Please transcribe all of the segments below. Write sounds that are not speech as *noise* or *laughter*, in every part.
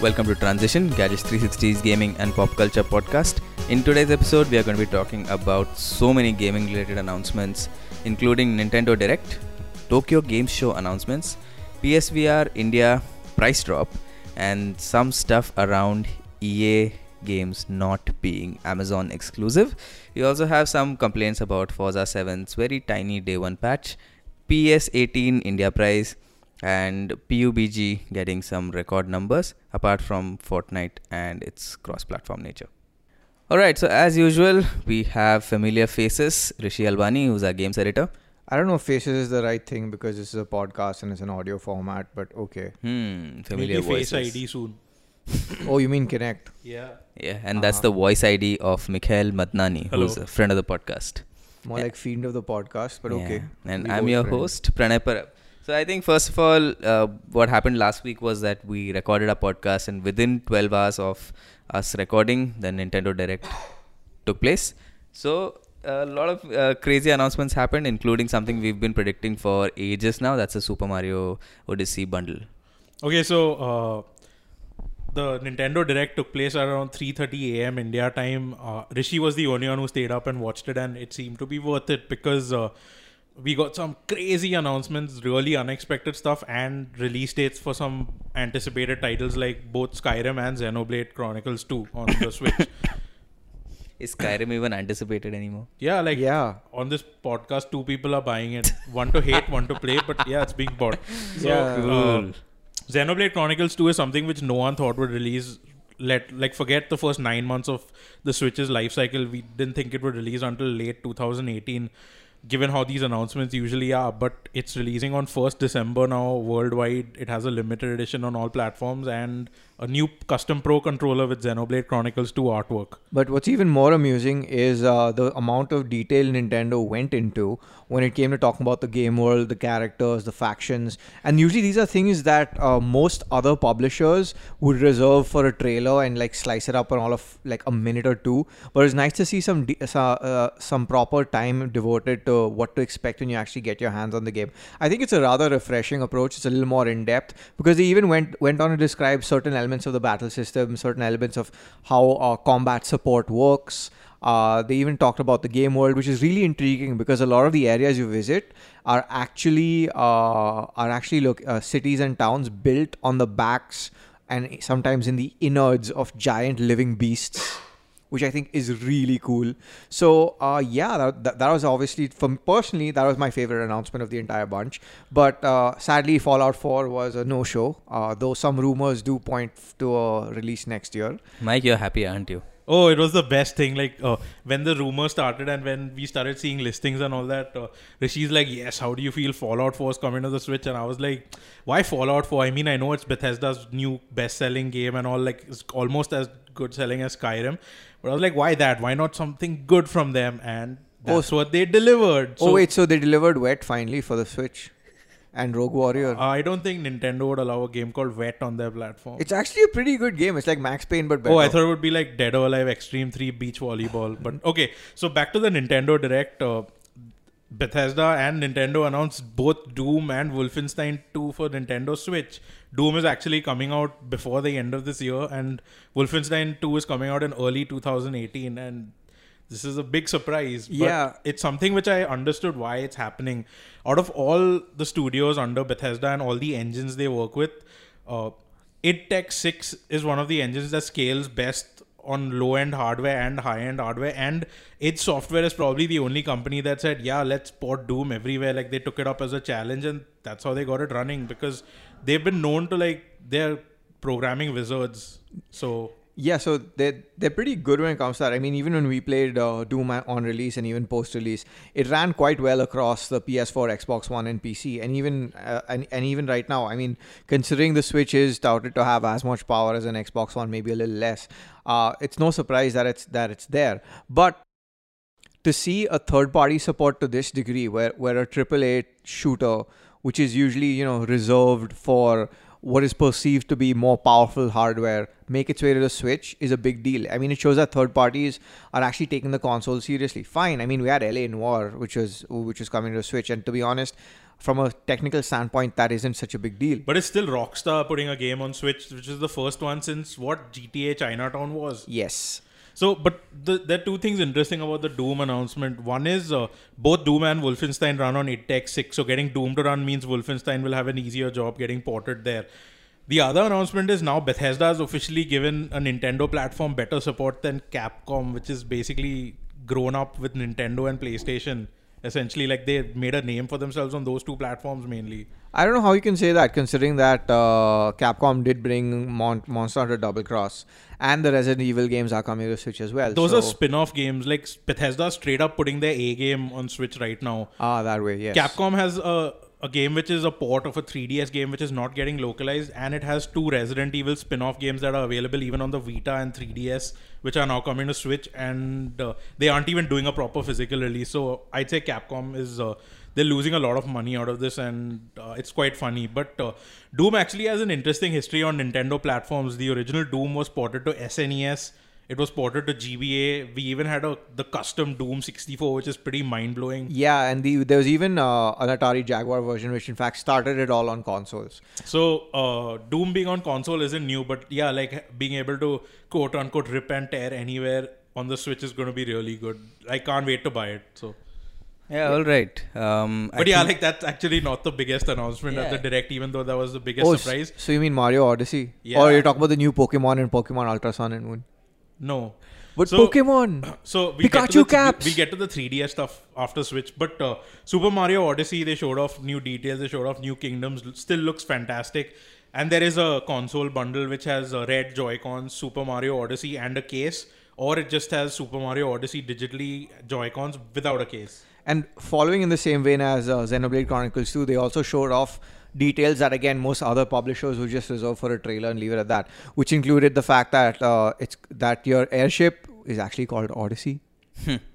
Welcome to Transition, Gadgets 360's gaming and pop culture podcast. In today's episode, we are going to be talking about so many gaming related announcements, including Nintendo Direct, Tokyo Game Show announcements, PSVR India price drop, and some stuff around EA games not being Amazon exclusive. We also have some complaints about Forza 7's very tiny day one patch, PES 18 India price, and PUBG getting some record numbers apart from Fortnite and its cross platform nature. Alright, so as usual, we have familiar faces Rishi Alwani, who's our games editor. I don't know if faces is the right thing because this is a podcast and it's an audio format, but okay. Hmm, familiar Maybe Face. ID soon. oh, you mean Kinect? Yeah. Yeah, and that's Uh-huh. the voice ID of Mikhail Madnani, who's a friend of the podcast. More Yeah. like fiend of the podcast, but Yeah. okay. And We I'm your friends. host, Pranay Parab. So I think first of all, uh, what happened last week was that we recorded a podcast, and within 12 hours of us recording, the Nintendo Direct took place. So a lot of uh, crazy announcements happened, including something we've been predicting for ages now. That's a Super Mario Odyssey bundle. Okay, so uh, the Nintendo Direct took place around 3:30 a.m. India time. Uh, Rishi was the only one who stayed up and watched it, and it seemed to be worth it because uh, we got some crazy announcements, really unexpected stuff, and release dates for some anticipated titles like both Skyrim and Xenoblade Chronicles 2 on the *laughs* Switch. Is Skyrim even anticipated anymore? yeah, like Yeah. on this podcast, two people are buying it. One to hate, one to play, but yeah, it's being bought. So, Yeah. uh, Xenoblade Chronicles 2 is something which no one thought would release. Let like forget the first nine months of the Switch's life cycle. We didn't think it would release until late 2018, given how these announcements usually are. But it's releasing on 1st December now worldwide. It has a limited edition on all platforms and a new custom Pro controller with Xenoblade Chronicles 2 artwork. But what's even more amusing is uh, the amount of detail Nintendo went into when it came to talking about the game world, the characters, the factions. And usually these are things that uh, most other publishers would reserve for a trailer and like slice it up on all of like a minute or two. But it's nice to see some de- uh, some proper time devoted to what to expect when you actually get your hands on the game. I think it's a rather refreshing approach. It's a little more in depth because they even went went on to describe certain elements of the battle system, certain elements of how uh, combat support works. Uh, they even talked about the game world, which is really intriguing because a lot of the areas you visit are actually uh, are actually look uh, cities and towns built on the backs and sometimes in the innards of giant living beasts which I think is really cool. So uh, yeah, that, that, that was obviously for me personally that was my favorite announcement of the entire bunch. But uh, sadly, Fallout 4 was a no-show. Uh, though some rumors do point to a release next year. Mike, you're happy, aren't you? Oh, it was the best thing. Like uh, when the rumor started and when we started seeing listings and all that, uh, Rishi's like, "Yes, how do you feel Fallout 4 is coming to the Switch?" And I was like, "Why Fallout 4? I mean, I know it's Bethesda's new best-selling game and all, like it's almost as good selling as Skyrim, but I was like, why that? Why not something good from them?" And Oh, that's what they delivered. oh wait, so they delivered Wet finally for the Switch and Rogue Warrior. I don't think Nintendo would allow a game called Wet on their platform. it's actually a pretty good game. It's like Max Payne but better. Oh, I thought it would be like Dead or Alive Extreme 3 Beach Volleyball. But *laughs* okay, so back to the Nintendo Direct. Uh, Bethesda and Nintendo announced both Doom and Wolfenstein 2 for Nintendo Switch. Doom is actually coming out before the end of this year, and Wolfenstein 2 is coming out in early 2018. And this is a big surprise. But Yeah. It's something which I understood why it's happening. Out of all the studios under Bethesda and all the engines they work with, uh, id Tech 6 is one of the engines that scales best on low end hardware and high end hardware. And its Software is probably the only company that said, yeah, let's port Doom everywhere. Like they took it up as a challenge and that's how they got it running because they've been known to like, they're programming wizards. So Yeah, so they're, they're pretty good when it comes to that. I mean, even when we played uh, Doom on release and even post release, it ran quite well across the PS4, Xbox One, and PC. And even uh, and, and even right now, I mean, considering the Switch is touted to have as much power as an Xbox One, maybe a little less, uh, it's no surprise that it's that it's there. But to see a third party support to this degree, where where a AAA shooter, which is usually you know reserved for what is perceived to be more powerful hardware make its way to the Switch is a big deal. I mean, it shows that third parties are actually taking the console seriously. Fine. I mean, we had LA Noire, which was which was coming to the Switch, and to be honest, from a technical standpoint, that isn't such a big deal. But it's still Rockstar putting a game on Switch, which is the first one since what GTA Chinatown was. Yes. So, but the, there are two things interesting about the Doom announcement. One is uh, both Doom and Wolfenstein run on id Tech 6, so getting Doom to run means Wolfenstein will have an easier job getting ported there. The other announcement is now Bethesda has officially given a Nintendo platform better support than Capcom, which is basically grown up with Nintendo and PlayStation essentially like they made a name for themselves on those two platforms mainly I don't know how you can say that, considering that uh, Capcom did bring Mon- Monster Hunter Double Cross, and the Resident Evil games are coming to Switch as well. those so, are spin-off games like bethesda straight up putting their a game on switch right now ah that way. Yes. capcom has a a game which is a port of a 3DS game which is not getting localized, and it has two Resident Evil spin off games that are available even on the Vita and 3DS, which are now coming to Switch, and uh, they aren't even doing a proper physical release. So I'd say Capcom is. Uh, they're losing a lot of money out of this, and uh, it's quite funny. But uh, Doom actually has an interesting history on Nintendo platforms. The original Doom was ported to SNES, it was ported to GBA. We even had a the custom Doom 64, which is pretty mind blowing. Yeah, and the, there was even uh, an Atari Jaguar version, which in fact started it all on consoles. So uh, Doom being on console isn't new, but yeah, like being able to quote unquote rip and tear anywhere on the Switch is going to be really good. I can't wait to buy it. So. Yeah, all right. Um, I But yeah, think- like that's actually not the biggest announcement at the direct, even though that was the biggest Oh, surprise. so you mean Mario Odyssey? Yeah. Or you're talking about the new Pokemon and Pokemon Ultra Sun and Moon? No. But So- Pokemon! *clears throat* So we get to the, caps! We get to the 3DS stuff after Switch, but uh, Super Mario Odyssey they showed off new details, they showed off new kingdoms. Still looks fantastic, and there is a console bundle which has uh, red Joy Cons, Super Mario Odyssey, and a case, or it just has Super Mario Odyssey digitally Joy Cons without a case. And following in the same vein as uh, Xenoblade Chronicles 2, they also showed off details that again most other publishers would just reserve for a trailer and leave it at that, which included the fact that uh, it's that your airship is actually called Odyssey.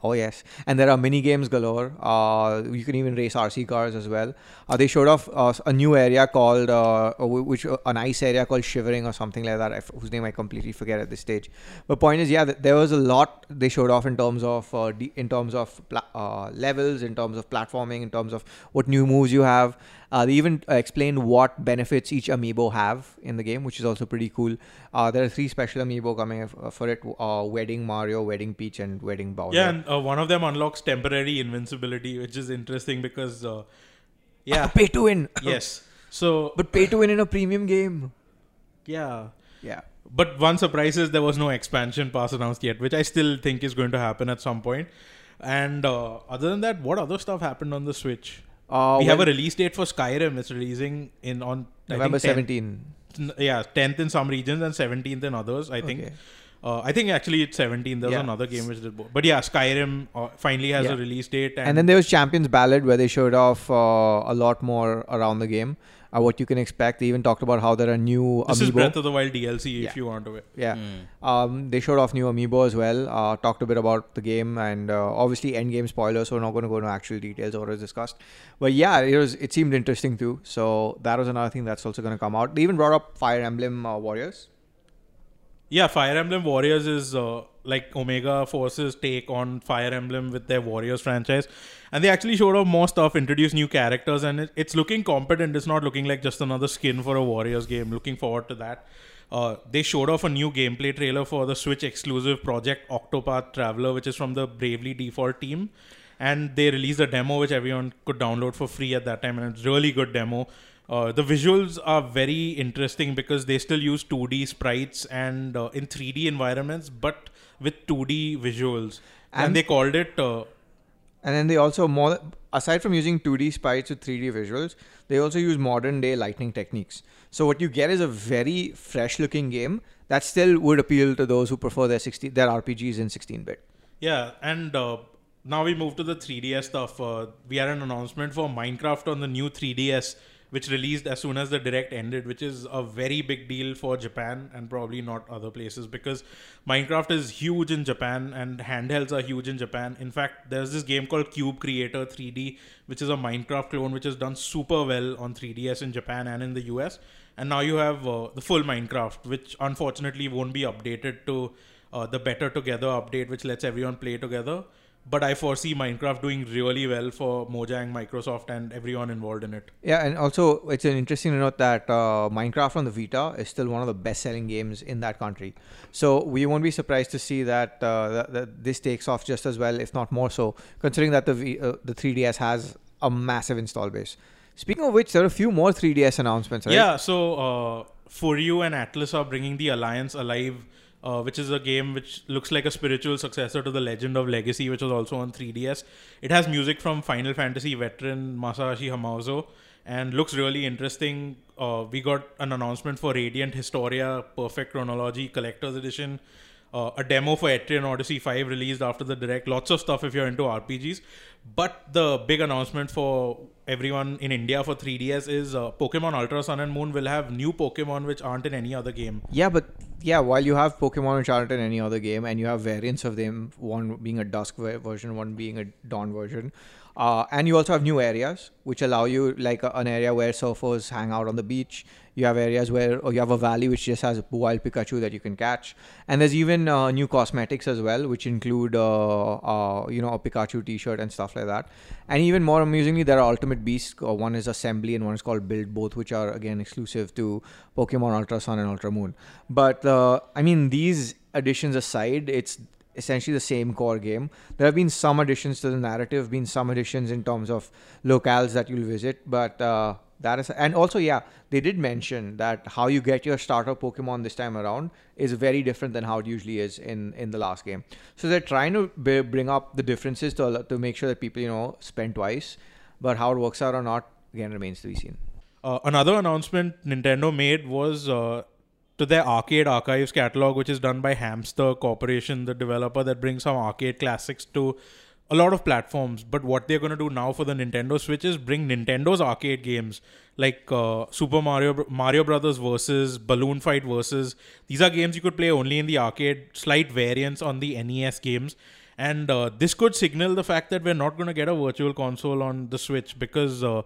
oh yes, and there are mini games galore. Uh, you can even race RC cars as well. Uh, they showed off uh, a new area called uh, which uh, a nice area called Shivering or something like that. I f- whose name I completely forget at this stage. But point is, yeah, th- there was a lot they showed off in terms of uh, de- in terms of pla- uh, levels, in terms of platforming, in terms of what new moves you have. Uh, they even uh, explained what benefits each amiibo have in the game, which is also pretty cool. Uh, there are three special amiibo coming uh, for it: uh, Wedding Mario, Wedding Peach, and Wedding Bowser. Yeah, and uh, one of them unlocks temporary invincibility, which is interesting because uh, *laughs* yeah, pay to win. *laughs* yes. So, but pay to win in a premium game. yeah. Yeah. But one surprise is there was no expansion pass announced yet, which I still think is going to happen at some point. And uh, other than that, what other stuff happened on the Switch? Uh, we have a release date for Skyrim. It's releasing in on November 10th 17. Yeah, tenth in some regions and seventeenth in others. I think. Okay. Uh, I think actually it's 17. There was Yeah. another game which did both. But yeah, Skyrim uh, finally has Yeah. a release date. And, And then there was Champions Ballad where they showed off uh, a lot more around the game, uh, what you can expect. They even talked about how there are new this is amiibo. Breath of the Wild DLC Yeah. if you want to. yeah. Hmm. Um, they showed off new amiibo as well. Uh, talked a bit about the game and uh, obviously end game spoilers. So we're not going to go into actual details or as discussed. But yeah, it was. It seemed interesting too. So that was another thing that's also going to come out. They even brought up Fire Emblem uh, Warriors. Yeah, Fire Emblem Warriors is uh, like Omega Force's take on Fire Emblem with their Warriors franchise. And they actually showed off more stuff, introduced new characters, and it, it's looking competent. It's not looking like just another skin for a Warriors game. Looking forward to that. Uh, they showed off a new gameplay trailer for the Switch exclusive Project Octopath Traveler, which is from the Bravely Default team. And they released a demo which everyone could download for free at that time, and it's really good demo. Uh, the visuals are very interesting because they still use 2D sprites and uh, in 3D environments, but with 2D visuals. And, And- they called it uh, And then they also more aside from using 2D sprites with 3D visuals, they also use modern day lighting techniques. So what you get is a very fresh looking game that still would appeal to those who prefer their 60 their RPGs in 16 bit. Yeah, and uh, now we move to the 3DS stuff. Uh, we had an announcement for Minecraft on the new 3DS, which released as soon as the direct ended, which is a very big deal for Japan and probably not other places because Minecraft is huge in Japan and handhelds are huge in Japan. In fact, there's this game called Cube Creator 3D, which is a Minecraft clone which has done super well on 3DS in Japan and in the US. And now you have uh, the full Minecraft, which unfortunately won't be updated to uh, the Better Together update, which lets everyone play together. But I foresee Minecraft doing really well for Mojang, Microsoft, and everyone involved in it. Yeah, and also it's an interesting to note that uh, Minecraft on the Vita is still one of the best-selling games in that country. So we won't be surprised to see that, uh, that, that this takes off just as well, if not more so, considering that the v, uh, the 3DS has a massive install base. Speaking of which, there are a few more 3DS announcements, right? Yeah, so uh, Furyu and Atlus are bringing the Alliance Alive, uh, which is a game which looks like a spiritual successor to the Legend of Legacy, which was also on 3DS. It has music from Final Fantasy veteran Masashi Hamauzu and looks really interesting. Uh, we got an announcement for Radiant Historia Perfect Chronology Collector's Edition. Uh, a demo for Etrian Odyssey 5 released after the direct. Lots of stuff if you're into RPGs. But the big announcement for everyone in India for 3DS is uh, Pokemon Ultra Sun and Moon will have new Pokemon which aren't in any other game. Yeah, but yeah, while you have Pokemon which aren't in any other game, and you have variants of them, one being a dusk version, one being a dawn version, uh, and you also have new areas which allow you, like an area where surfers hang out on the beach. You have areas where or you have a valley which just has a wild Pikachu that you can catch, and there's even uh, new cosmetics as well, which include uh, uh, you know a Pikachu T-shirt and stuff like that. And even more amusingly, there are Ultimate Beasts. Uh, one is Assembly and one is called Build, both which are again exclusive to Pokemon Ultra Sun and Ultra Moon. But uh, I mean, these additions aside, it's essentially the same core game. There have been some additions to the narrative, been some additions in terms of locales that you'll visit, but uh, that is and also yeah, they did mention that how you get your starter Pokemon this time around is very different than how it usually is in in the last game. So they're trying to b- bring up the differences to to make sure that people you know spend twice, but how it works out or not again remains to be seen. Uh, another announcement Nintendo made was uh, to their arcade archives catalog, which is done by Hamster Corporation, the developer that brings some arcade classics to a lot of platforms. But what they're going to do now for the Nintendo Switch is bring Nintendo's arcade games like uh, Super Mario Mario Brothers versus Balloon Fight versus. These are games you could play only in the arcade. Slight variants on the NES games. And uh, this could signal the fact that we're not going to get a virtual console on the Switch because uh,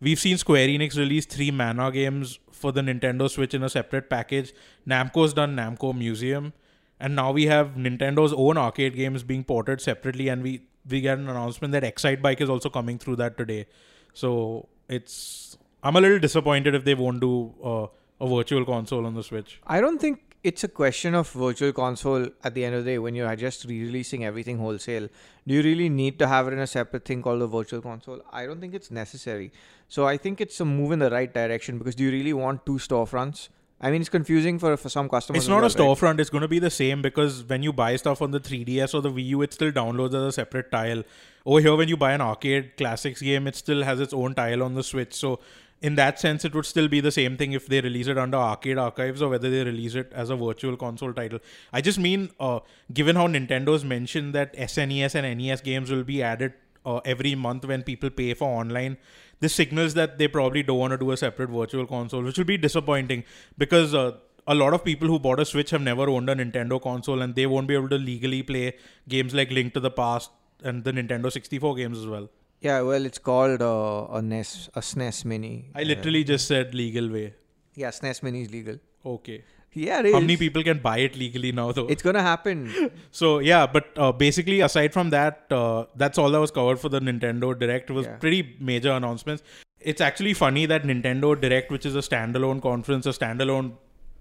we've seen Square Enix release three Mana games for the Nintendo Switch in a separate package. Namco's done Namco Museum, and now we have Nintendo's own arcade games being ported separately, and we we get an announcement that Excite Bike is also coming through that today. So it's I'm a little disappointed if they won't do uh, a virtual console on the Switch. I don't think it's a question of virtual console at the end of the day when you're just re-releasing everything wholesale do you really need to have it in a separate thing called a virtual console i don't think it's necessary so i think it's a move in the right direction because do you really want two storefronts I mean, it's confusing for, for some customers. It's not well, a storefront. Right? It's going to be the same because when you buy stuff on the 3DS or the Wii U, it still downloads as a separate tile. Over here, when you buy an arcade classics game, it still has its own tile on the Switch. So in that sense, it would still be the same thing if they release it under Arcade Archives or whether they release it as a virtual console title. I just mean, uh, given how Nintendo's mentioned that SNES and NES games will be added uh, every month when people pay for online, this signals that they probably don't want to do a separate virtual console, which will be disappointing because. Uh, a lot of people who bought a Switch have never owned a Nintendo console and they won't be able to legally play games like Link to the Past and the Nintendo 64 games as well. Yeah, well, it's called uh, a NES, a SNES Mini. I literally uh, just said legal way. Yeah, SNES Mini is legal. Okay. Yeah, How many people can buy it legally now, though? It's gonna happen. *laughs* so yeah, but uh, basically, aside from that, uh, that's all that was covered for the Nintendo Direct. It was Yeah. pretty major announcements. It's actually funny that Nintendo Direct, which is a standalone conference, a standalone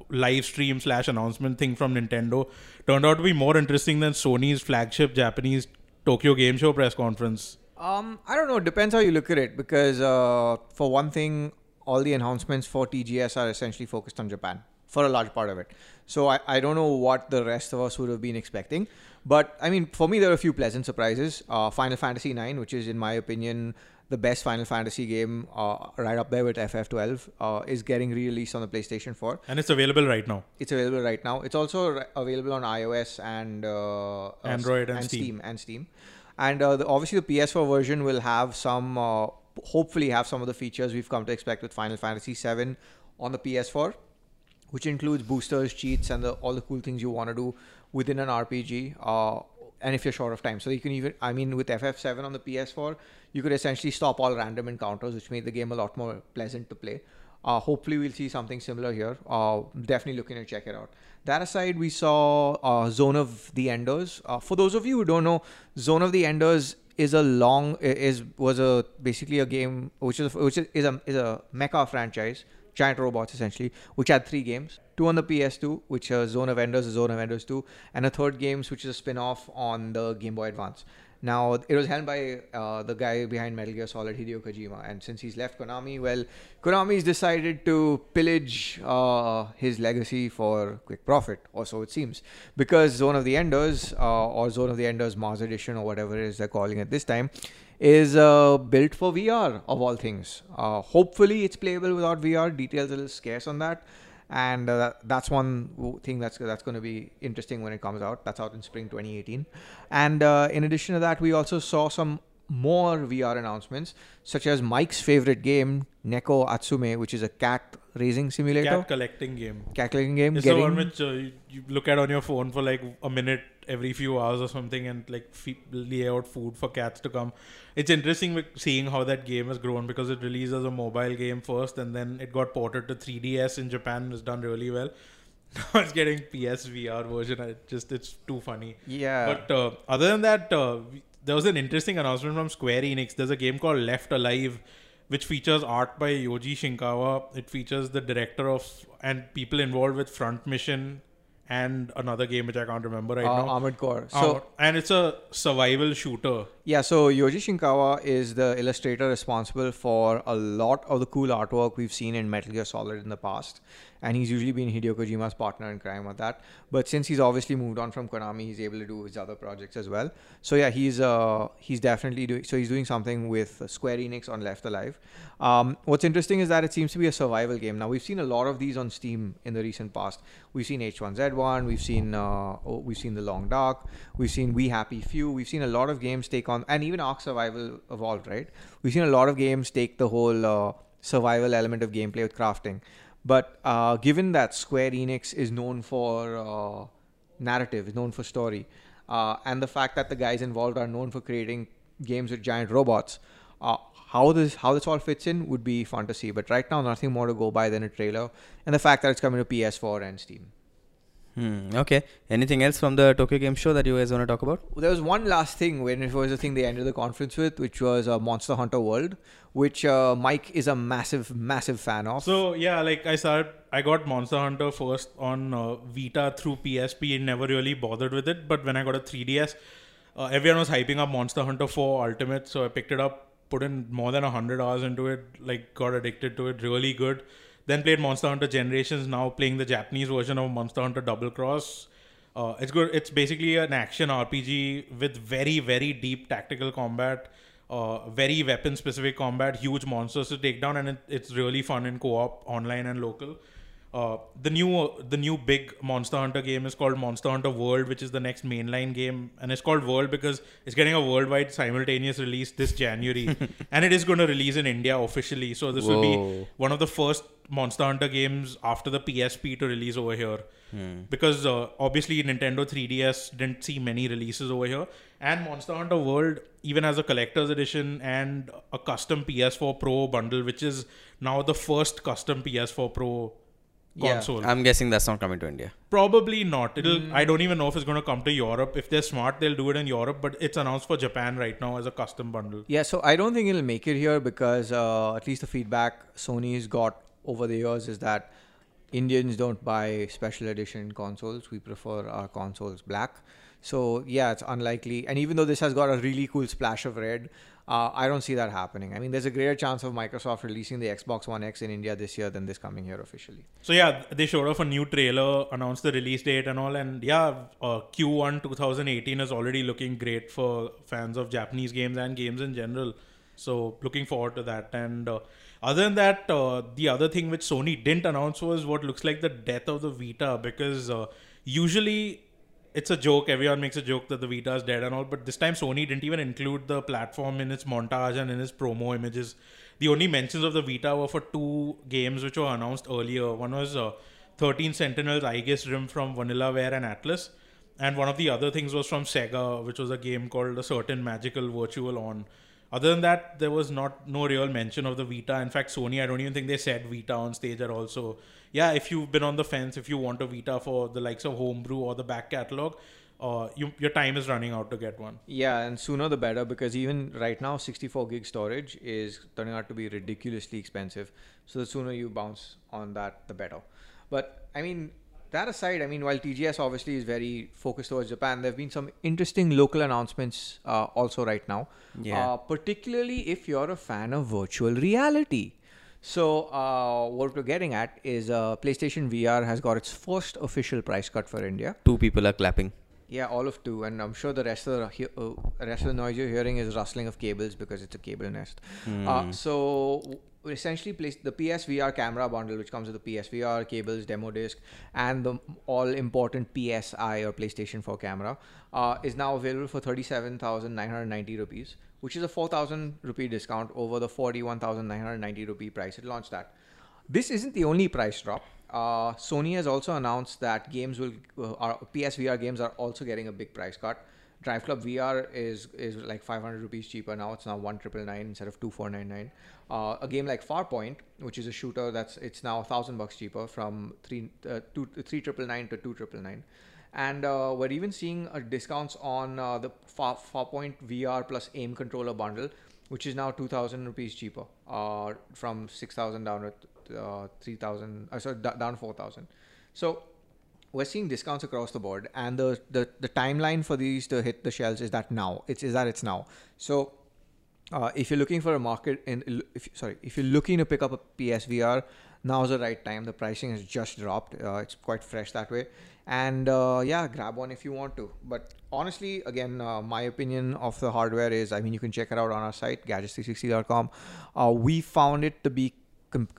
live stream slash announcement thing from Nintendo, turned out to be more interesting than Sony's flagship Japanese Tokyo Game Show press conference. Um, I don't know. It depends how you look at it because, uh, for one thing, all the announcements for TGS are essentially focused on Japan for a large part of it. So I, I don't know what the rest of us would have been expecting. But I mean, for me, there are a few pleasant surprises. Uh, Final Fantasy IX, which is, in my opinion, the best Final Fantasy game, uh, right up there with FF12, uh, is getting re-released on the PlayStation 4. And it's available right now. It's available right now. It's also re- available on iOS and uh, uh, Android and Steam. Steam. and Steam. And uh, the, obviously, the PS4 version will have some, uh, hopefully, have some of the features we've come to expect with Final Fantasy VII on the PS4, which includes boosters, cheats, and the, all the cool things you want to do within an RPG. Uh, and if you're short of time, so you can even, I mean, with FF7 on the PS4, you could essentially stop all random encounters, which made the game a lot more pleasant to play. Uh, hopefully, we'll see something similar here. Uh, definitely looking to check it out. That aside, we saw uh, Zone of the Enders. Uh, for those of you who don't know, Zone of the Enders is a long is was a basically a game which is which is a is a mecha franchise, giant robots essentially, which had three games. Two on the PS2, which are Zone of Enders, Zone of Enders 2, and a third games which is a spin-off on the Game Boy Advance. Now, it was held by uh, the guy behind Metal Gear Solid, Hideo Kojima. And since he's left Konami, well, Konami's decided to pillage uh, his legacy for quick profit, or so it seems. Because Zone of the Enders, uh, or Zone of the Enders Mars Edition, or whatever it is they're calling it this time, is uh, built for VR, of all things. Uh, hopefully, it's playable without VR. Details a little scarce on that and uh, that's one thing that's that's going to be interesting when it comes out. That's out in spring 2018. And uh, in addition to that, we also saw some more VR announcements, such as Mike's favorite game, Neko Atsume, which is a cat raising simulator, cat collecting game. Cat collecting game. It's the one which uh, you, you look at on your phone for like a minute every few hours or something and like lay out food for cats to come. It's interesting seeing how that game has grown because it released as a mobile game first and then it got ported to 3DS in Japan and it's done really well. *laughs* Now it's getting PSVR version. It just it's too funny. Yeah. But uh, other than that, uh, there was an interesting announcement from Square Enix. There's a game called Left Alive which features art by Yoji Shinkawa. It features the director of and people involved with Front Mission and another game which I can't remember right uh, now. Armored Core. So and it's a survival shooter. Yeah, so Yoji Shinkawa is the illustrator responsible for a lot of the cool artwork we've seen in Metal Gear Solid in the past and he's usually been Hideo Kojima's partner in crime with that. But since he's obviously moved on from Konami, he's able to do his other projects as well. So yeah, he's uh he's definitely doing so he's doing something with Square Enix on Left Alive. Um, what's interesting is that it seems to be a survival game. Now we've seen a lot of these on Steam in the recent past. We've seen H1Z1, we've seen uh, oh, we've seen The Long Dark, we've seen We Happy Few, we've seen a lot of games take on, and even Ark Survival Evolved, right? We've seen a lot of games take the whole uh, survival element of gameplay with crafting. But uh, given that Square Enix is known for uh, narrative, is known for story, uh, and the fact that the guys involved are known for creating games with giant robots, uh, how this how this all fits in would be fun to see. But right now, nothing more to go by than a trailer and the fact that it's coming to PS4 and Steam. Hmm, okay. Anything else from the Tokyo Game Show that you guys want to talk about? There was one last thing when it was the thing they ended the conference with, which was uh, Monster Hunter World, which uh, Mike is a massive, massive fan of. So yeah, like I started, I got Monster Hunter first on uh, Vita through PSP. And never really bothered with it, but when I got a 3DS, uh, everyone was hyping up Monster Hunter 4 Ultimate, so I picked it up, put in more than hundred hours into it, like got addicted to it, really good then played Monster Hunter Generations. Now playing the Japanese version of Monster Hunter Double Cross. Uh, it's good. It's basically an action RPG with very very deep tactical combat, uh, very weapon specific combat, huge monsters to take down, and it, it's really fun in co-op, online and local. Uh, the new the new big Monster Hunter game is called Monster Hunter World, which is the next mainline game, and it's called World because it's getting a worldwide simultaneous release this January, *laughs* and it is going to release in India officially. So this Whoa. will be one of the first Monster Hunter games after the PSP to release over here, hmm. because uh, obviously Nintendo 3DS didn't see many releases over here, and Monster Hunter World even has a collector's edition and a custom PS4 Pro bundle, which is now the first custom PS4 Pro console. Yeah. I'm guessing that's not coming to India. Probably not. It'll. Mm. I don't even know if it's going to come to Europe. If they're smart, they'll do it in Europe. But it's announced for Japan right now as a custom bundle. Yeah. So I don't think it'll make it here because uh, at least the feedback Sony's got over the years is that Indians don't buy special edition consoles. We prefer our consoles black. So yeah, it's unlikely. And even though this has got a really cool splash of red, uh, I don't see that happening. I mean, there's a greater chance of Microsoft releasing the Xbox One X in India this year than this coming here officially. So yeah, they showed off a new trailer, announced the release date and all, and yeah, uh, Q1 2018 is already looking great for fans of Japanese games and games in general. So looking forward to that. And uh, other than that, uh, the other thing which Sony didn't announce was what looks like the death of the Vita because uh, usually it's a joke. Everyone makes a joke that the Vita is dead and all, but this time Sony didn't even include the platform in its montage and in its promo images. The only mentions of the Vita were for two games which were announced earlier. One was uh, 13 Sentinels Aegis Rim from Vanilla Vanillaware and Atlus. and one of the other things was from Sega, which was a game called A Certain Magical Virtual On. Other than that, there was not no real mention of the Vita. In fact, Sony, I don't even think they said Vita on stage at all. So yeah, if you've been on the fence, if you want a Vita for the likes of Homebrew or the back catalog, uh, you, your time is running out to get one. Yeah, and sooner the better because even right now, 64 gig storage is turning out to be ridiculously expensive. So the sooner you bounce on that, the better. But I mean, that aside, I mean, while TGS obviously is very focused towards Japan, there have been some interesting local announcements uh, also right now. Yeah. Uh, particularly if you're a fan of virtual reality. So uh, what we're getting at is uh, PlayStation VR has got its first official price cut for India. Two people are clapping. Yeah, all of two, and I'm sure the rest of the uh, rest of the noise you're hearing is rustling of cables because it's a cable nest. Uh, so essentially, place the PSVR camera bundle, which comes with the PSVR cables, demo disc, and the all important PSI or PlayStation 4 camera, uh, is now available for thirty-seven thousand nine hundred ninety rupees, which is a four thousand rupee discount over the forty-one thousand nine hundred ninety rupee price it launched at. This isn't the only price drop. Uh, Sony has also announced that games will, uh, PSVR games are also getting a big price cut. Drive Club VR is is like 500 rupees cheaper now. It's now one triple nine instead of two four nine nine. Uh, a game like Farpoint, which is a shooter, that's it's now a thousand bucks cheaper from three uh, two three triple nine to two triple nine. And uh, we're even seeing uh, discounts on uh, the Far, Farpoint VR plus aim controller bundle, which is now 2000 rupees cheaper from 6000 down to uh, 3000 uh, sorry d- down 4000 so we're seeing discounts across the board and the, the the timeline for these to hit the shelves is that now. It's is that it's now. So uh, if you're looking for a market in if sorry if you're looking to pick up a PSVR now's the right time. The pricing has just dropped. Uh, it's quite fresh that way. And uh, yeah grab one if you want to. But honestly again uh, my opinion of the hardware is i mean you can check it out on our site gadgets360.com uh, we found it to be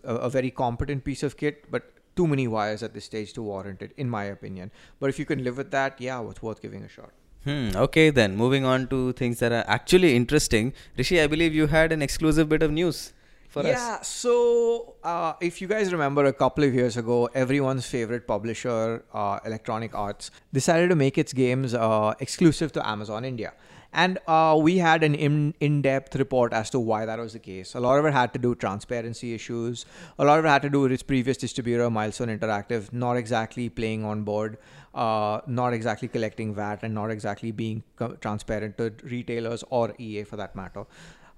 a very competent piece of kit but too many wires at this stage to warrant it in my opinion but if you can live with that yeah it's worth giving a shot Hmm. Okay, then moving on to things that are actually interesting. Rishi, I believe you had an exclusive bit of news for us. yeah, so uh, if you guys remember a couple of years ago, everyone's favorite publisher, uh, Electronic Arts, decided to make its games uh, exclusive to Amazon India. And uh, we had an in, in-depth report as to why that was the case. A lot of it had to do with transparency issues. A lot of it had to do with its previous distributor, Milestone Interactive, not exactly playing on board, uh, not exactly collecting VAT, and not exactly being co- transparent to retailers or EA for that matter.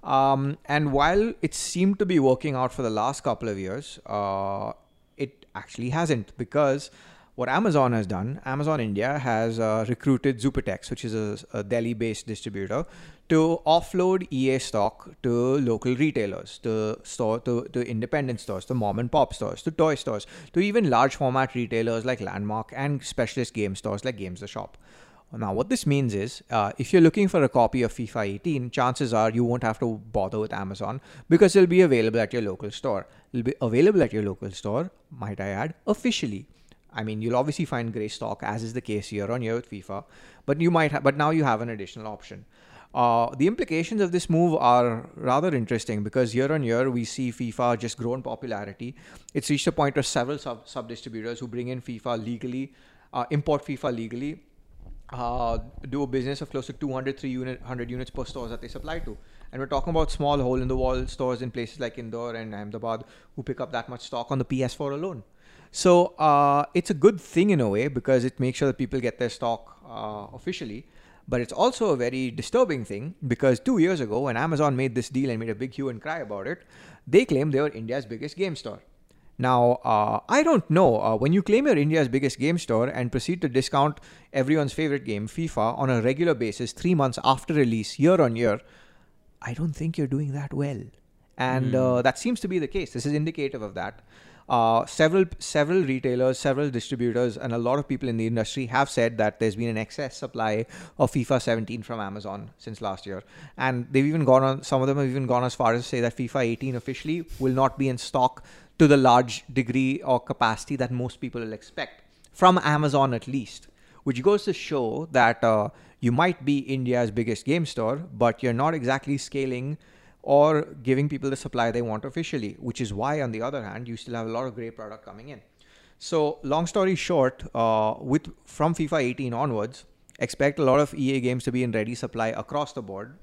Um, and while it seemed to be working out for the last couple of years, uh, it actually hasn't because what Amazon has done, Amazon India has uh, recruited Zupatex, which is a, a Delhi-based distributor, to offload EA stock to local retailers, to store to, to independent stores, to mom and pop stores, to toy stores, to even large format retailers like Landmark and specialist game stores like Games the Shop. Now, what this means is, uh, if you're looking for a copy of FIFA 18, chances are you won't have to bother with Amazon because it'll be available at your local store. It'll be available at your local store, might I add, officially. I mean, you'll obviously find grey stock, as is the case year on year with FIFA, but you might, ha- but now you have an additional option. Uh, the implications of this move are rather interesting because year on year we see FIFA just grow in popularity. It's reached a point where several sub sub distributors who bring in FIFA legally, uh, import FIFA legally, uh, do a business of close to 200, 300 units per stores that they supply to. And we're talking about small hole in the wall stores in places like Indore and Ahmedabad who pick up that much stock on the PS4 alone. So uh, it's a good thing in a way because it makes sure that people get their stock uh, officially. But it's also a very disturbing thing because two years ago, when Amazon made this deal and made a big hue and cry about it, they claimed they were India's biggest game store. Now, uh, I don't know. Uh, when you claim you're India's biggest game store and proceed to discount everyone's favorite game, FIFA, on a regular basis, three months after release, year on year, I don't think you're doing that well. And uh, that seems to be the case. This is indicative of that. Uh, several several retailers, several distributors, and a lot of people in the industry have said that there's been an excess supply of FIFA 17 from Amazon since last year, and they've even gone on. Some of them have even gone as far as to say that FIFA 18 officially will not be in stock to the large degree or capacity that most people will expect from Amazon at least, which goes to show that uh, you might be India's biggest game store, but you're not exactly scaling or giving people the supply they want officially, which is why, on the other hand, you still have a lot of great product coming in. So, long story short, uh, with from FIFA 18 onwards, expect a lot of EA games to be in ready supply across the board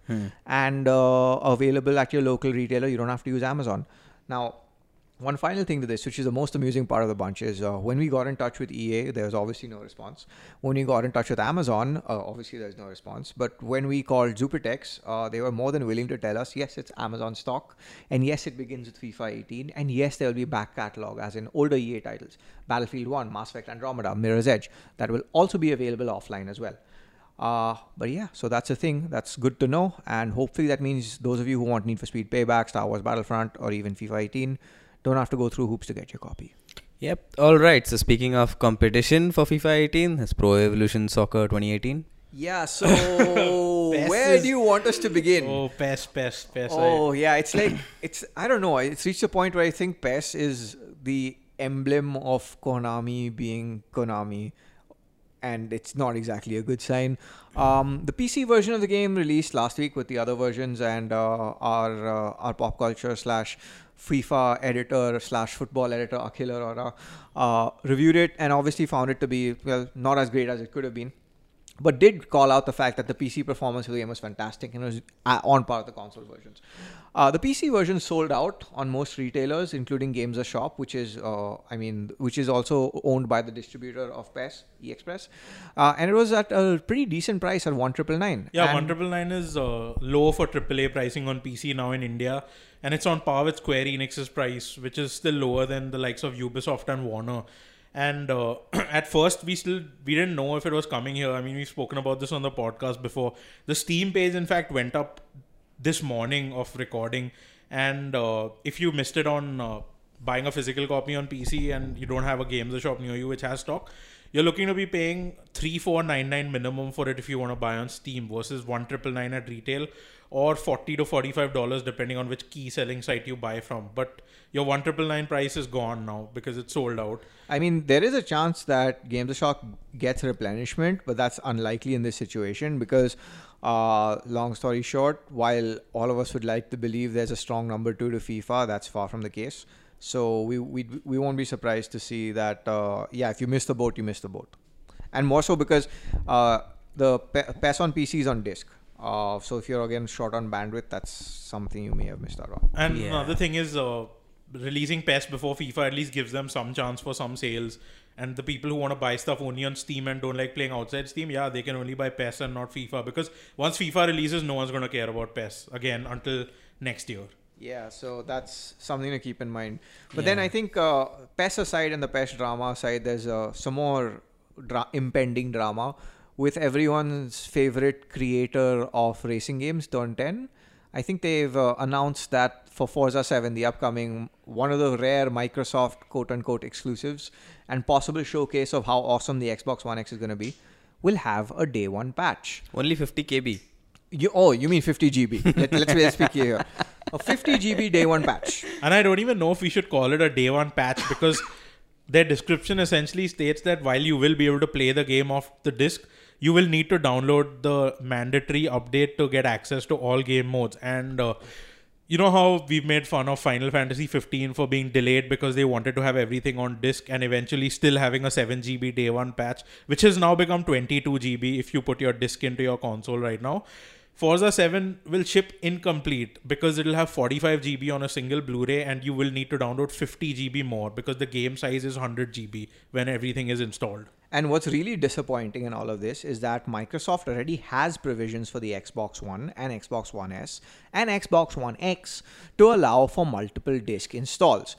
and uh, available at your local retailer. You don't have to use Amazon. Now, one final thing to this, which is the most amusing part of the bunch, is uh, when we got in touch with EA, there was obviously no response. When we got in touch with Amazon, uh, obviously there's no response. But when we called Zupertex, uh, they were more than willing to tell us, yes, it's Amazon stock, and yes, it begins with FIFA 18, and yes, there will be back catalog, as in older EA titles, Battlefield 1, Mass Effect Andromeda, Mirror's Edge, that will also be available offline as well. Uh, but yeah, so that's a thing. That's good to know. And hopefully that means those of you who want Need for Speed Payback, Star Wars Battlefront, or even FIFA 18 don't have to go through hoops to get your copy. Yep. All right. So speaking of competition for FIFA 18, it's Pro Evolution Soccer 2018. Yeah, so *laughs* where do you want us to begin? Oh, PES, PES, PES. I- Oh yeah, it's like *coughs* it's I don't know. It's reached a point where I think PES is the emblem of Konami being Konami, and it's not exactly a good sign. Um, the PC version of the game released last week with the other versions, and uh, our uh, our pop culture slash FIFA editor slash football editor Akhil Arora uh, reviewed it and obviously found it to be well not as great as it could have been but did call out the fact that the PC performance of the game was fantastic and was uh, on par with the console versions. Uh, the PC version sold out on most retailers, including Games the Shop, which is, uh, I mean, which is also owned by the distributor of PES, eExpress, uh, and it was at a pretty decent price at one triple nine. Yeah, one triple nine is uh, low for AAA pricing on PC now in India, and it's on par with Square Enix's price, which is still lower than the likes of Ubisoft and Warner. And uh, *clears throat* at first, we still we didn't know if it was coming here. I mean, we've spoken about this on the podcast before. The Steam page, in fact, went up this morning of recording, and uh, if you missed it on uh, buying a physical copy on PC and you don't have a games shop near you which has stock, you're looking to be paying three four nine nine minimum for it if you want to buy on Steam versus one triple nine at retail or forty to forty five dollars depending on which key selling site you buy from. But your one triple nine price is gone now because it's sold out. I mean, there is a chance that Games of Shock gets replenishment, but that's unlikely in this situation because, uh, long story short, while all of us would like to believe there's a strong number two to FIFA, that's far from the case. So we we, we won't be surprised to see that. Uh, yeah, if you miss the boat, you miss the boat, and more so because uh, the PES on PC is on disc. Uh, so if you're again short on bandwidth, that's something you may have missed out on. And Yeah. another thing is uh, releasing PES before FIFA at least gives them some chance for some sales. And the people who want to buy stuff only on Steam and don't like playing outside Steam, yeah, they can only buy PES and not FIFA because once FIFA releases, no one's going to care about PES again until next year. Yeah, so that's something to keep in mind. But then I think uh, PES aside and the PES drama aside, there's uh, some more dra- impending drama with everyone's favorite creator of racing games, Turn 10. I think they've uh, announced that for Forza 7, the upcoming one of the rare Microsoft quote unquote exclusives and possible showcase of how awesome the Xbox One X is going to be, will have a day one patch. Only 50 KB. You, oh, you mean 50 GB? Let, let's, let's be clear. A 50 GB day one patch. And I don't even know if we should call it a day one patch because their description essentially states that while you will be able to play the game off the disc, you will need to download the mandatory update to get access to all game modes. And uh, you know how we've made fun of Final Fantasy 15 for being delayed because they wanted to have everything on disc and eventually still having a 7 GB day one patch, which has now become 22 GB if you put your disc into your console right now. Forza 7 will ship incomplete because it'll have 45 GB on a single Blu-ray and you will need to download 50 GB more because the game size is 100 GB when everything is installed. And what's really disappointing in all of this is that Microsoft already has provisions for the Xbox One and Xbox One S and Xbox One X to allow for multiple disk installs.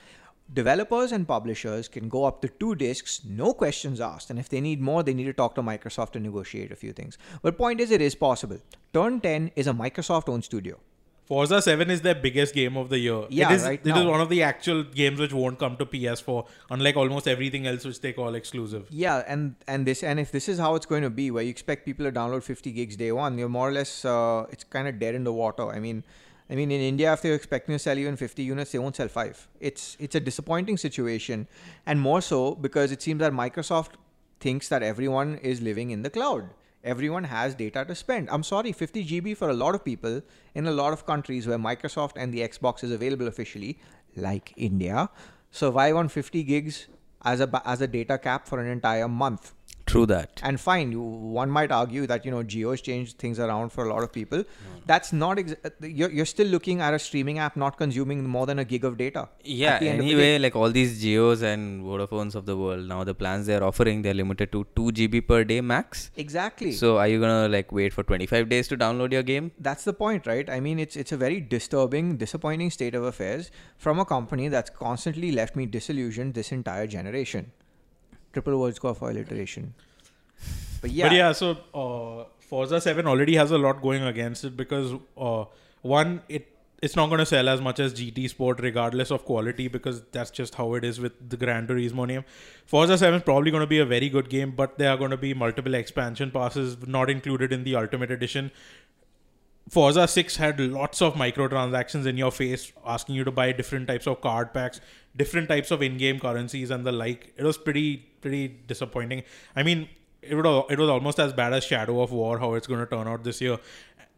Developers and publishers can go up to two disks, no questions asked. And if they need more, they need to talk to Microsoft to negotiate a few things. But point is, it is possible. Turn 10 is a Microsoft owned studio. Forza 7 is their biggest game of the year. Yeah, it is, right It is now. one of the actual games which won't come to PS4, unlike almost everything else which they call exclusive. Yeah, and and this and if this is how it's going to be, where you expect people to download 50 gigs day one, you're more or less uh, it's kind of dead in the water. I mean, I mean in India, if they're expecting to sell even 50 units, they won't sell five. It's it's a disappointing situation, and more so because it seems that Microsoft thinks that everyone is living in the cloud. Everyone has data to spend. I'm sorry, 50 GB for a lot of people in a lot of countries where Microsoft and the Xbox is available officially, like India, survive on 50 gigs as a as a data cap for an entire month. True that. And fine, you, one might argue that you know Jio's changed things around for a lot of people. That's not ex- uh, you're, you're still looking at a streaming app not consuming more than a gig of data. Yeah, at the end of the anyway, like all these Jios and Vodafones of the world, now the plans they're offering, they're limited to 2 GB per day max. Exactly. So are you gonna like wait for 25 days to download your game? that's the point, right? I mean, it's it's a very disturbing, disappointing state of affairs from a company that's constantly left me disillusioned this entire generation. Triple word score for alliteration. But yeah, But yeah, so uh, Forza 7 already has a lot going against it because uh, one, it it's not going to sell as much as GT Sport regardless of quality because that's just how it is with the Gran Turismo name. Forza 7 is probably going to be a very good game, but there are going to be multiple expansion passes not included in the Ultimate Edition. Forza 6 had lots of microtransactions in your face, asking you to buy different types of card packs, different types of in-game currencies, and the like. It was pretty pretty disappointing. I mean, it would it was almost as bad as Shadow of War, how it's going to turn out this year.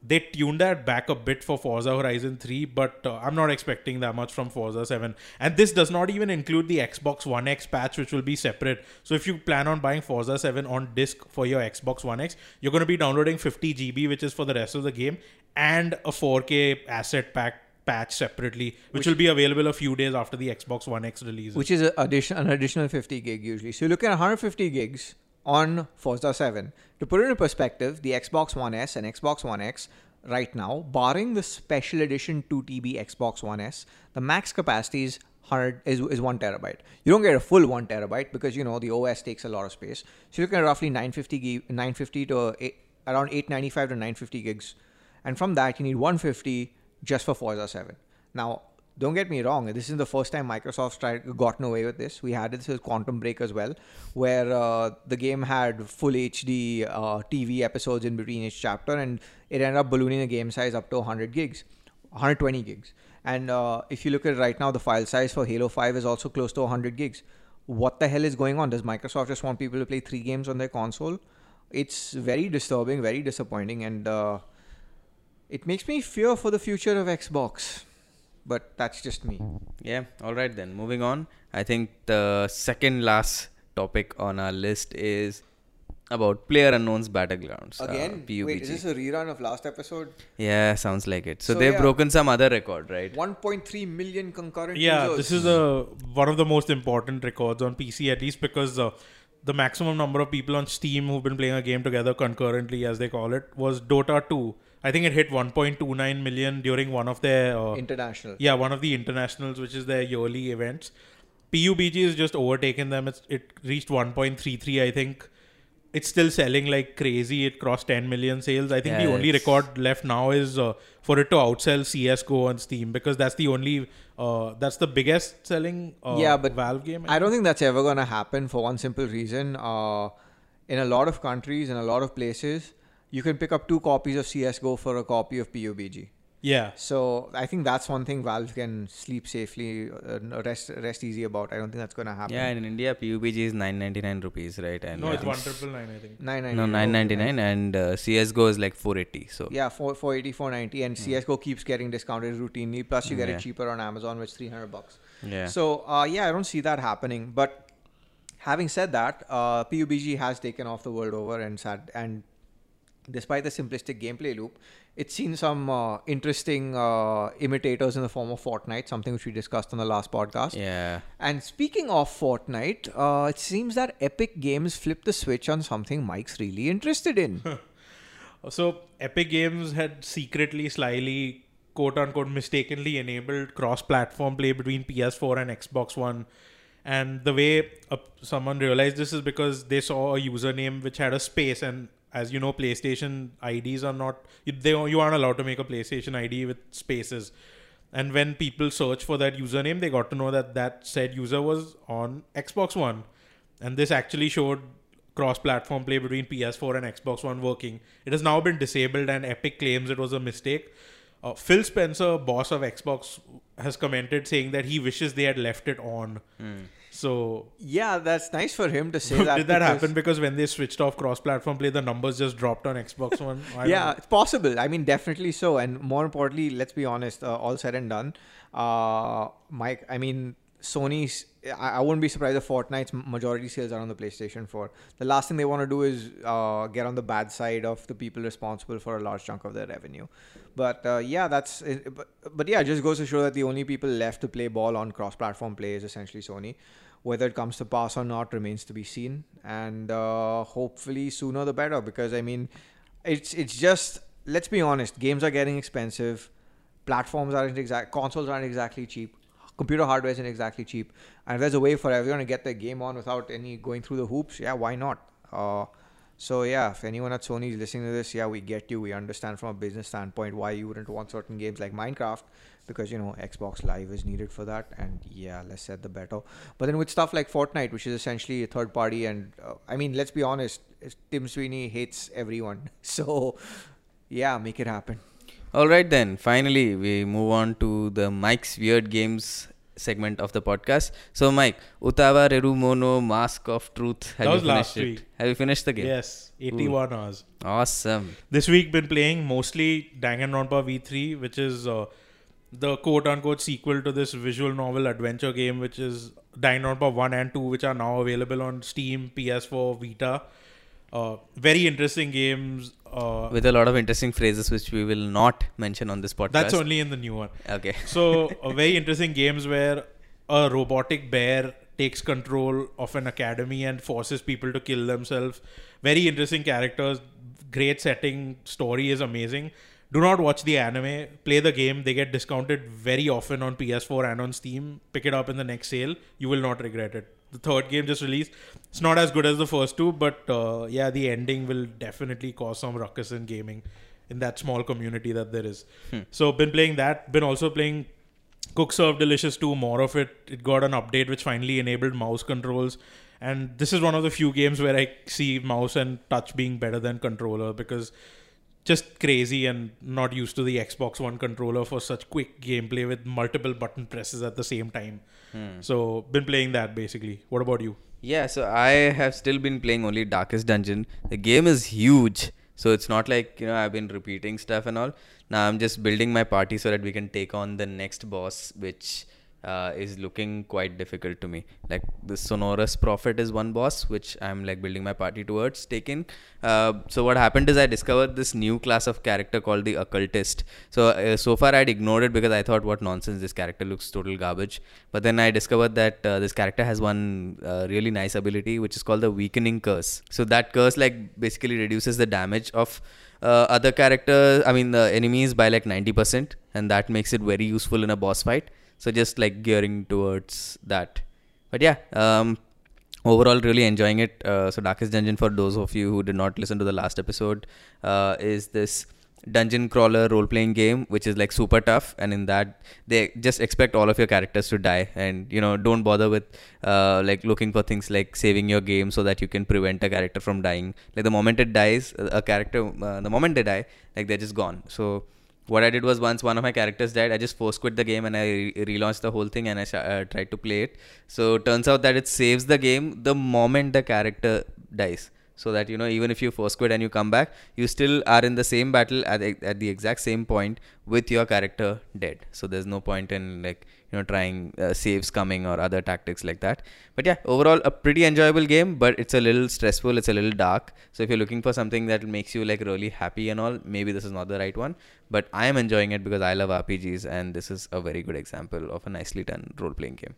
They tuned that back a bit for Forza Horizon 3, but uh, I'm not expecting that much from Forza 7. And this does not even include the Xbox One X patch, which will be separate. So if you plan on buying Forza 7 on disc for your Xbox One X, you're going to be downloading 50 GB, which is for the rest of the game, and a 4K asset pack patch separately, which, will be available a few days after the Xbox One X release. which is a addition, an additional 50 gig usually. So you look at 150 gigs on Forza 7. To put it in perspective, the Xbox One S and Xbox One X right now, barring the special edition 2 TB Xbox One S, the max capacity is 100 is, is 1 terabyte. You don't get a full 1 terabyte because you know the OS takes a lot of space. So you're looking at roughly 950 gig, 950 to eight, around 895 to 950 gigs. And from that you need 150 just for Forza 7. Now, don't get me wrong, this is the first time Microsoft's tried gotten away with this. We had this with Quantum Break as well, where uh, the game had full HD uh, TV episodes in between each chapter, and it ended up ballooning the game size up to 100 gigs, 120 gigs. And uh, if you look at right now, the file size for Halo 5 is also close to 100 gigs. What the hell is going on? Does Microsoft just want people to play three games on their console? It's very disturbing, very disappointing, and uh, it makes me fear for the future of Xbox. But that's just me. Yeah, all right then. Moving on. I think the second last topic on our list is about Player Unknown's Battlegrounds. uh, Again, PUBG. wait, is this a rerun of last episode? yeah, sounds like it. So, So, they've yeah. broken some other record, right? 1.3 million concurrent yeah users. this is a one of the most important records on pc at least because uh, the maximum number of people on steam who've been playing a game together concurrently as they call it was dota 2 i think it hit 1.29 million during one of their uh, international. yeah one of the internationals which is their yearly events. Pubg has just overtaken them. It's, it reached 1.33 i think. It's still selling like crazy. It crossed 10 million sales. I think Yeah, the only it's- record left now is uh, for it to outsell csgo on steam because that's the only uh, that's the biggest selling uh, Yeah, but valve game I don't think. that's ever going to happen for one simple reason. Uh, in a lot of countries, in a lot of places, you can pick up two copies of CSGO for a copy of PUBG. yeah So I think that's one thing Valve can sleep safely, uh, rest rest easy about. I don't think that's going to happen. Yeah, and in India, PUBG is 999 rupees, right? And no I it's think- one triple nine i think Nine No, 999 and uh, CSGO is like 480. So, Yeah, four, 480, 490, and CSGO keeps getting discounted routinely. Plus, you get Yeah. it cheaper on Amazon, which is 300 bucks. yeah. So, uh, yeah, I don't see that happening. But having said that, uh, PUBG has taken off the world over, and sad, and despite the simplistic gameplay loop, it's seen some uh, interesting uh, imitators in the form of Fortnite, something which we discussed on the last podcast. yeah. And speaking of Fortnite, uh, it seems that Epic Games flipped the switch on something Mike's really interested in. *laughs* So Epic Games had secretly, slyly, quote unquote, mistakenly enabled cross-platform play between PS4 and Xbox One. And the way uh, someone realized this is because they saw a username which had a space, and as you know, PlayStation IDs are not you- they you aren't allowed to make a PlayStation ID with spaces. And when people search for that username, they got to know that that said user was on Xbox One, and this actually showed cross-platform play between PS4 and Xbox One working. It has now been disabled, and Epic claims it was a mistake. Uh, Phil Spencer, boss of Xbox, has commented saying that he wishes they had left it on. So yeah, that's nice for him to say *laughs* that. did that happen because when they switched off cross-platform play, the numbers just dropped on Xbox *laughs* One? Yeah, know. it's possible. I mean, definitely so. And more importantly, let's be honest. Uh, all said and done, uh, Mike. I mean, Sony's. I, I wouldn't be surprised if Fortnite's majority sales are on the PlayStation 4. The last thing they want to do is uh, get on the bad side of the people responsible for a large chunk of their revenue. But uh, yeah, that's. But, but yeah, it just goes to show that the only people left to play ball on cross-platform play is essentially Sony. Whether it comes to pass or not remains to be seen, and uh, hopefully sooner the better. Because I mean, it's it's just let's be honest, games are getting expensive, platforms aren't exact, consoles aren't exactly cheap, computer hardware isn't exactly cheap, and if there's a way for everyone to get their game on without any going through the hoops, yeah, why not? Uh, so yeah, if anyone at Sony is listening to this, yeah, we get you. We understand from a business standpoint why you wouldn't want certain games like Minecraft because you know Xbox Live is needed for that, and yeah, less said the better. But then with stuff like Fortnite, which is essentially a third party, and uh, I mean, let's be honest, Tim Sweeney hates everyone, *laughs* so yeah, make it happen. All right, then. Finally, we move on to the Mike's Weird Games segment of the podcast. So, Mike, Utawarerumono Mask of Truth. Have That you was finished last it? week. Have you finished the game? Yes, 81 hours. Awesome. This week been playing mostly Danganronpa V3, which is uh, the quote unquote sequel to this visual novel adventure game, which is Danganronpa 1 and 2, which are now available on Steam, PS4, Vita. Uh, very interesting games. Uh, With a lot of interesting phrases which we will not mention on this podcast. that's only in the new one. Okay. *laughs* So, uh, very interesting games where a robotic bear takes control of an academy and forces people to kill themselves. Very interesting characters, great setting, story is amazing. Do not watch the anime, play the game. They get discounted very often on PS4 and on Steam. Pick it up in the next sale. You will not regret it. The third game just released. It's not as good as the first two, but uh, yeah, the ending will definitely cause some ruckus in gaming in that small community that there is. So, been playing that. Been also playing Cook Serve Delicious 2, more of it. It got an update which finally enabled mouse controls. And this is one of the few games where I see mouse and touch being better than controller because just crazy and not used to the Xbox One controller for such quick gameplay with multiple button presses at the same time. Hmm. So, been playing that basically. What about you? Yeah, so I have still been playing only Darkest Dungeon. The game is huge. So it's not like, you know, I've been repeating stuff and all. Now I'm just building my party so that we can take on the next boss, which uh, is looking quite difficult to me. Like the Sonorous Prophet is one boss, which I'm like building my party towards taking. Uh, so what happened is I discovered this new class of character called the Occultist. So uh, so far I'd ignored it because I thought, what nonsense, this character looks total garbage. But then I discovered that uh, this character has one uh, really nice ability, which is called the Weakening Curse. So that curse like basically reduces the damage of uh, other characters, I mean the enemies by like 90%, and that makes it very useful in a boss fight. So just like gearing towards that. But yeah, um, overall really enjoying it. Uh, so Darkest Dungeon, for those of you who did not listen to the last episode, uh, is this dungeon crawler role playing game which is like super tough and in that they just expect all of your characters to die and you know don't bother with uh, like looking for things like saving your game so that you can prevent a character from dying like the moment it dies a character uh, the moment they die like they're just gone so what I did was once one of my characters died, I just force quit the game and I re- relaunched the whole thing and I sh- uh, tried to play it. So turns out that it saves the game the moment the character dies. So that you know, even if you force quit and you come back, you still are in the same battle at the, at the exact same point with your character dead. So there's no point in like you know trying uh, saves coming or other tactics like that. But yeah, overall a pretty enjoyable game, but it's a little stressful. It's a little dark. So if you're looking for something that makes you like really happy and all, maybe this is not the right one. But I am enjoying it because I love RPGs, and this is a very good example of a nicely done role playing game.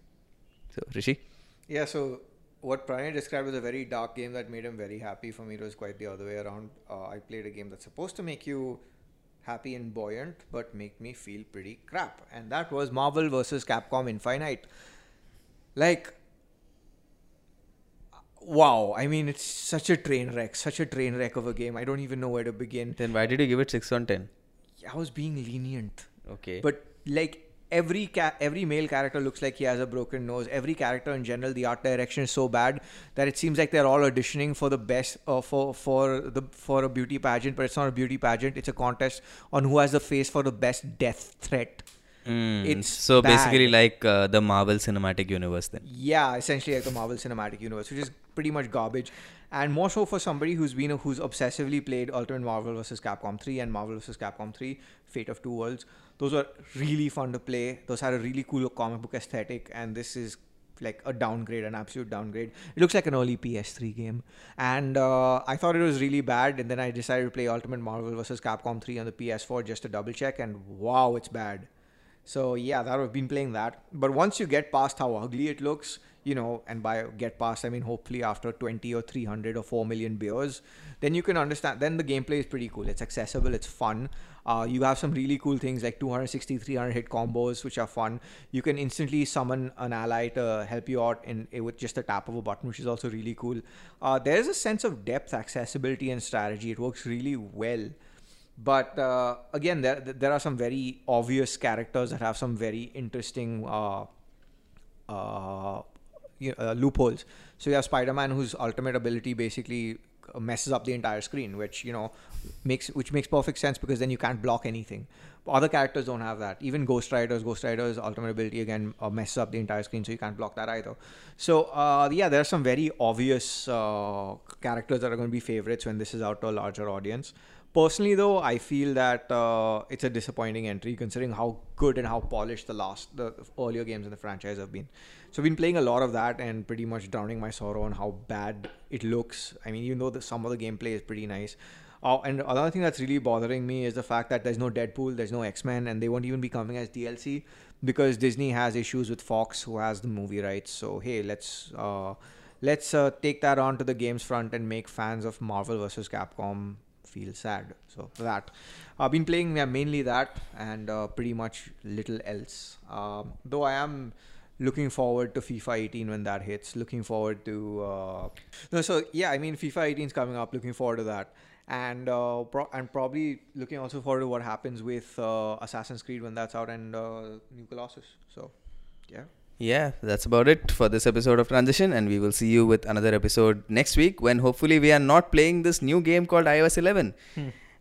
So Rishi. Yeah, so what Pranay described was a very dark game that made him very happy. For me, it was quite the other way around. Uh, I played a game that's supposed to make you happy and buoyant, but make me feel pretty crap. And that was Marvel vs. Capcom Infinite. Like, wow. I mean, it's such a train wreck, such a train wreck of a game. I don't even know where to begin. Then why did you give it six on ten? I was being lenient. Okay. But like every ca- every male character looks like he has a broken nose. Every character in general, the art direction is so bad that it seems like they're all auditioning for the best uh, for for the for a beauty pageant, but it's not a beauty pageant. It's a contest on who has the face for the best death threat. Mm, It's so basically like uh, the Marvel Cinematic Universe then. Yeah, essentially like the Marvel Cinematic Universe, which is pretty much garbage. And more so for somebody who's been who's obsessively played Ultimate Marvel vs. Capcom 3 and Marvel vs. Capcom 3, Fate of Two Worlds. Those were really fun to play. Those had a really cool comic book aesthetic, and this is like a downgrade, an absolute downgrade. It looks like an early PS3 game, and uh, I thought it was really bad. And then I decided to play Ultimate Marvel vs. Capcom 3 on the PS4 just to double check, and wow, it's bad. So yeah, that I've been playing that. But once you get past how ugly it looks, you know, and by get past I mean hopefully after 20 or 300 or 4 million beers, then you can understand. Then the gameplay is pretty cool. It's accessible. It's fun. Uh, you have some really cool things like 260, 300 hit combos, which are fun. You can instantly summon an ally to help you out in, with just a tap of a button, which is also really cool. Uh, there is a sense of depth, accessibility, and strategy. It works really well. But uh, again, there there are some very obvious characters that have some very interesting uh, uh, you know, uh, loopholes. So you have Spider-Man, whose ultimate ability basically messes up the entire screen, which you know makes which makes perfect sense because then you can't block anything. Other characters don't have that. Even Ghost Rider's Ghost Rider's ultimate ability again uh, messes up the entire screen, so you can't block that either. So uh, yeah, there are some very obvious uh, characters that are going to be favorites when this is out to a larger audience. Personally, though, I feel that uh, it's a disappointing entry considering how good and how polished the last, the earlier games in the franchise have been. So I've been playing a lot of that and pretty much drowning my sorrow on how bad it looks. I mean, even though some of the gameplay is pretty nice. Uh, and another thing that's really bothering me is the fact that there's no Deadpool, there's no X Men, and they won't even be coming as DLC because Disney has issues with Fox, who has the movie rights. So hey, let's uh, let's uh, take that on to the games front and make fans of Marvel versus Capcom feel sad. So that I've been playing yeah, mainly that and uh, pretty much little else. Um, though I am looking forward to FIFA 18 when that hits. Looking forward to uh, no. So yeah, I mean FIFA 18 is coming up. Looking forward to that. And uh, pro- and probably looking also forward to what happens with uh, Assassin's Creed when that's out and uh, New Colossus. So, yeah. Yeah, that's about it for this episode of Transition, and we will see you with another episode next week when hopefully we are not playing this new game called iOS 11.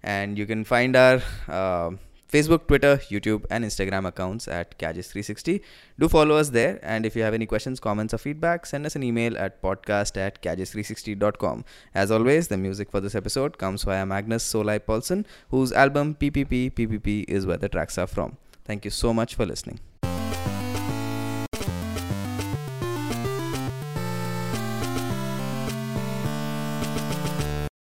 And you can find our uh, Facebook, Twitter, YouTube, and Instagram accounts at Gadgets360. Do follow us there, and if you have any questions, comments, or feedback, send us an email at podcast at gadgets360.com. As always, the music for this episode comes via Magnus Solai Paulson, whose album PPP PPP is where the tracks are from. Thank you so much for listening.